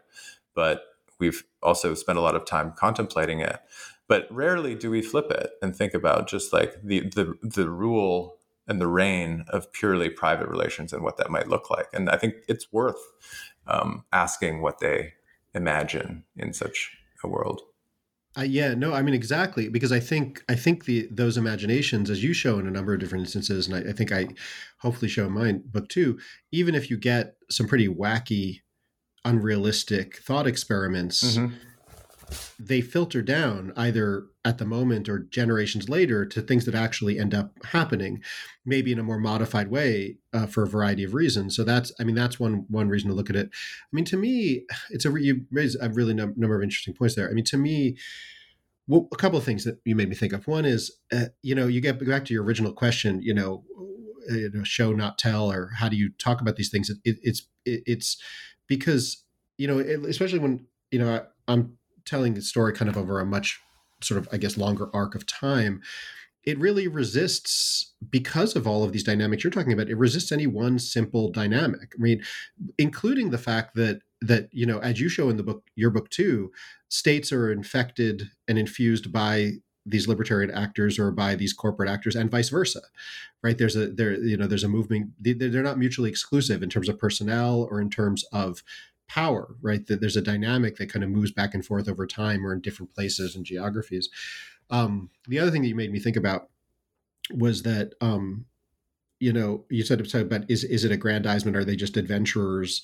but we've also spent a lot of time contemplating it but rarely do we flip it and think about just like the the the rule and the reign of purely private relations and what that might look like and i think it's worth um, asking what they imagine in such a world uh, yeah, no, I mean exactly because I think I think the those imaginations, as you show in a number of different instances, and I, I think I hopefully show in my book too. Even if you get some pretty wacky unrealistic thought experiments mm-hmm. They filter down either at the moment or generations later to things that actually end up happening maybe in a more modified way uh, for a variety of reasons so that's i mean that's one one reason to look at it i mean to me it's a you raise a really num- number of interesting points there i mean to me well, a couple of things that you made me think of. One is, uh, you know, you get back to your original question. You know, uh, you know, show not tell, or how do you talk about these things? It, it's it, it's because you know, especially when you know I, I'm telling the story kind of over a much sort of, I guess, longer arc of time it really resists because of all of these dynamics you're talking about it resists any one simple dynamic. I mean including the fact that that you know as you show in the book your book too states are infected and infused by these libertarian actors or by these corporate actors and vice versa right? There's a there you know there's a movement they're not mutually exclusive in terms of personnel or in terms of power right that there's a dynamic that kind of moves back and forth over time or in different places and geographies um, the other thing that you made me think about was that um, you know you said about is is it aggrandizement? Are they just adventurers?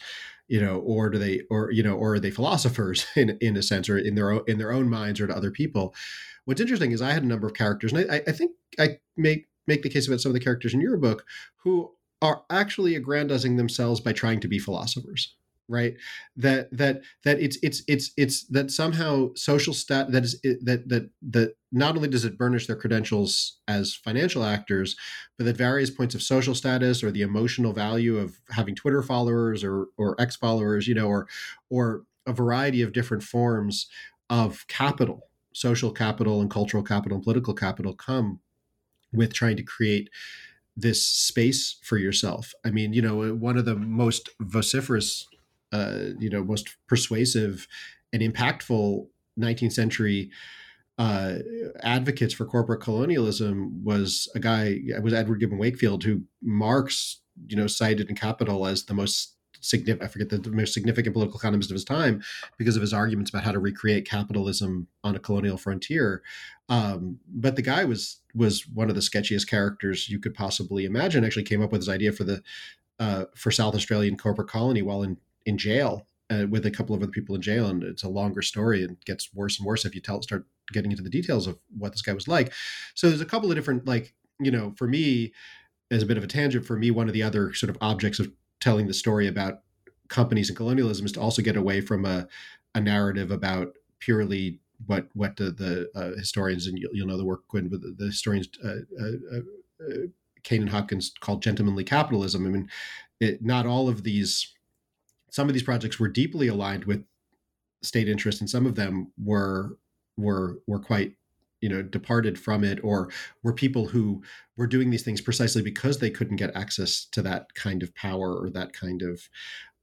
You know, or do they, or you know, or are they philosophers in in a sense, or in their own in their own minds, or to other people? What's interesting is I had a number of characters, and I, I think I make make the case about some of the characters in your book who are actually aggrandizing themselves by trying to be philosophers right that that that it's it's it's it's that somehow social stat that is that that that not only does it burnish their credentials as financial actors but that various points of social status or the emotional value of having twitter followers or or x followers you know or or a variety of different forms of capital social capital and cultural capital and political capital come with trying to create this space for yourself. I mean, you know, one of the most vociferous uh, you know most persuasive and impactful 19th century uh, advocates for corporate colonialism was a guy It was Edward Gibbon Wakefield who Marx you know cited in Capital as the most significant I forget the, the most significant political economist of his time because of his arguments about how to recreate capitalism on a colonial frontier. Um, but the guy was was one of the sketchiest characters you could possibly imagine. Actually, came up with his idea for the uh, for South Australian corporate colony while in in jail uh, with a couple of other people in jail, and it's a longer story and gets worse and worse if you tell start getting into the details of what this guy was like. So there's a couple of different like you know for me as a bit of a tangent for me one of the other sort of objects of telling the story about companies and colonialism is to also get away from a, a narrative about purely what what the, the uh, historians and you'll, you'll, know the work Quinn, but the, the historians uh, uh, uh, Cain and Hopkins called gentlemanly capitalism. I mean, it, not all of these some of these projects were deeply aligned with state interest, and some of them were were were quite you know departed from it or were people who were doing these things precisely because they couldn't get access to that kind of power or that kind of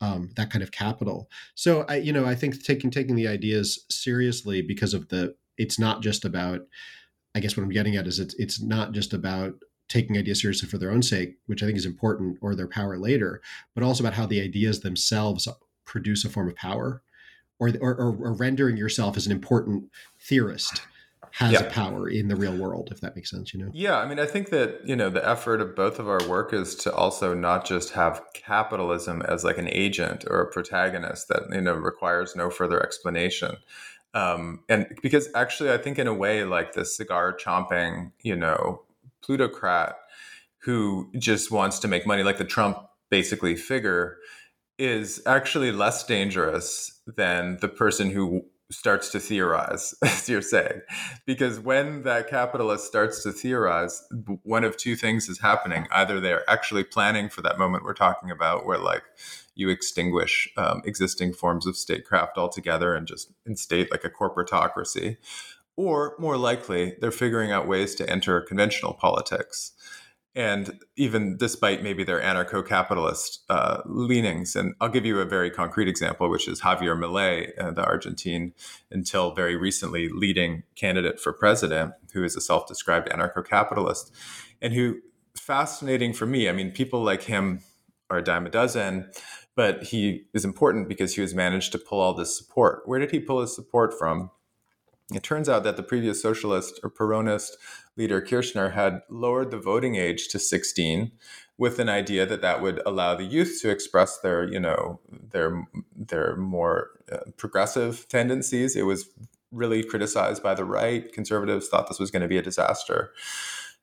um, that kind of capital. So i you know i think taking taking the ideas seriously because of the it's not just about i guess what i'm getting at is it's it's not just about taking ideas seriously for their own sake, which I think is important, or their power later, but also about how the ideas themselves produce a form of power, or or, or rendering yourself as an important theorist has yeah. a power in the real world if that makes sense you know yeah i mean i think that you know the effort of both of our work is to also not just have capitalism as like an agent or a protagonist that you know requires no further explanation um, and because actually i think in a way like the cigar chomping you know plutocrat who just wants to make money, like the Trump basically figure, is actually less dangerous than the person who starts to theorize, as you're saying. Because when that capitalist starts to theorize, one of two things is happening. Either they're actually planning for that moment we're talking about, where like you extinguish um, existing forms of statecraft altogether and just instate like a corporatocracy, or more likely, they're figuring out ways to enter conventional politics. And even despite maybe their anarcho capitalist uh, leanings. And I'll give you a very concrete example, which is Javier Milei, uh, the Argentine, until very recently leading candidate for president, who is a self described anarcho capitalist, and who, fascinating for me, I mean, people like him are a dime a dozen, but he is important because he has managed to pull all this support. Where did he pull his support from? It turns out that the previous socialist or Peronist leader Kirchner had lowered the voting age to 16 with an idea that that would allow the youth to express their, you know, their their more uh, progressive tendencies. It was really criticized by the right. Conservatives thought this was going to be a disaster.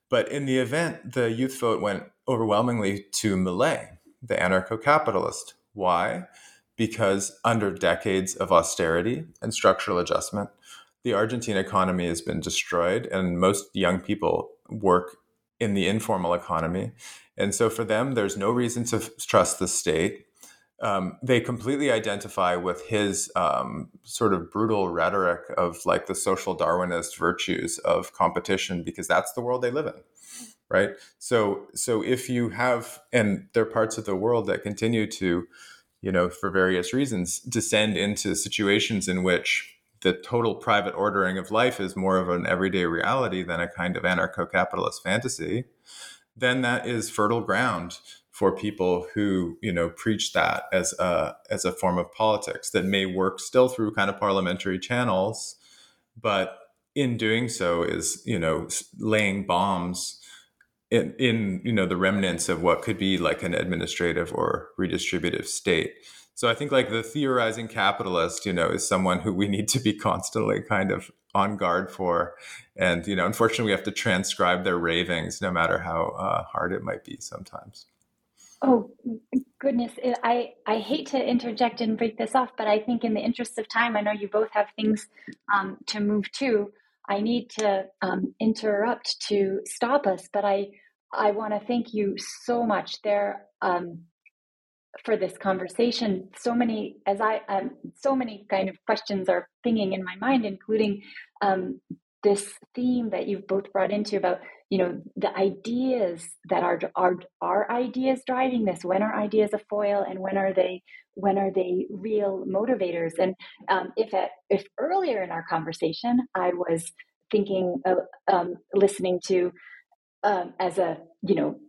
But in the event, the youth vote went overwhelmingly to Milei, the anarcho-capitalist. Why? Because under decades of austerity and structural adjustment, the Argentine economy has been destroyed, and most young people work in the informal economy. And so for them, there's no reason to f- trust the state. Um, they completely identify with his um, sort of brutal rhetoric of like the social Darwinist virtues of competition because that's the world they live in right so so if you have and there are parts of the world that continue to you know for various reasons descend into situations in which the total private ordering of life is more of an everyday reality than a kind of anarcho-capitalist fantasy then that is fertile ground for people who you know preach that as a as a form of politics that may work still through kind of parliamentary channels but in doing so is you know laying bombs in, in you know the remnants of what could be like an administrative or redistributive state so i think like the theorizing capitalist you know is someone who we need to be constantly kind of on guard for. And you know unfortunately we have to transcribe their ravings no matter how uh, hard it might be sometimes. Oh goodness. I i hate to interject and break this off but i think in the interest of time i know you both have things um, to move to. I need to um, interrupt to stop us, but I I want to thank you so much. There um, for this conversation. So many as I um, so many kind of questions are pinging in my mind, including um, this theme that you've both brought into about you know the ideas that are are are ideas driving this? When are ideas a foil? And when are they when are they real motivators? And um, if at, if earlier in our conversation i was thinking of um, listening to um, as a you know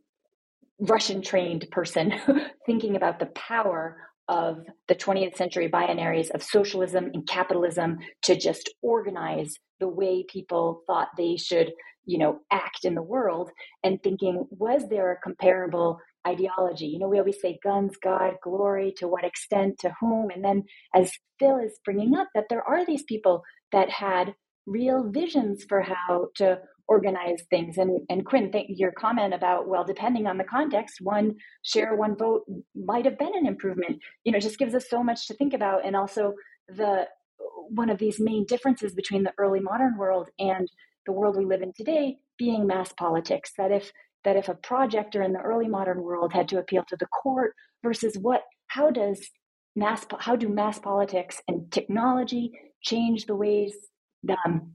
russian trained person thinking about the power of the 20th century binaries of socialism and capitalism to just organize the way people thought they should you know act in the world and thinking was there a comparable ideology? You know we always say guns god glory to what extent to whom? And then as phil is bringing up that there are these people that had real visions for how to organize things. And and quinn think your comment about well depending on the context one share one vote might have been an improvement. You know just gives us so much to think about. And also the one of these main differences between the early modern world and the world we live in today being mass politics that if that if a projector in the early modern world had to appeal to the court versus what how does mass how do mass politics and technology change the ways um,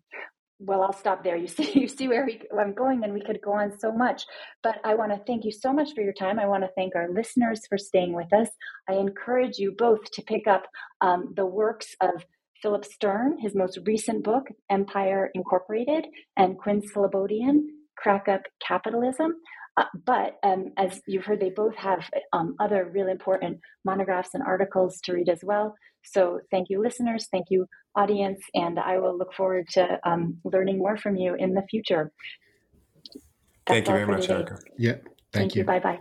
well i'll stop there. You see you see where, we, where i'm going and we could go on so much. But i want to thank you so much for your time. I want to thank our listeners for staying with us. I encourage you both to pick up um, the works of Philip Stern, his most recent book, Empire Incorporated, and Quinn Slobodian, Crack Up Capitalism. Uh, but um, as you've heard, they both have um, other really important monographs and articles to read as well. So thank you, listeners. Thank you, audience. And I will look forward to um, learning more from you in the future. That's thank you very much, Erica. Yeah. Thank, thank you. you. Bye bye.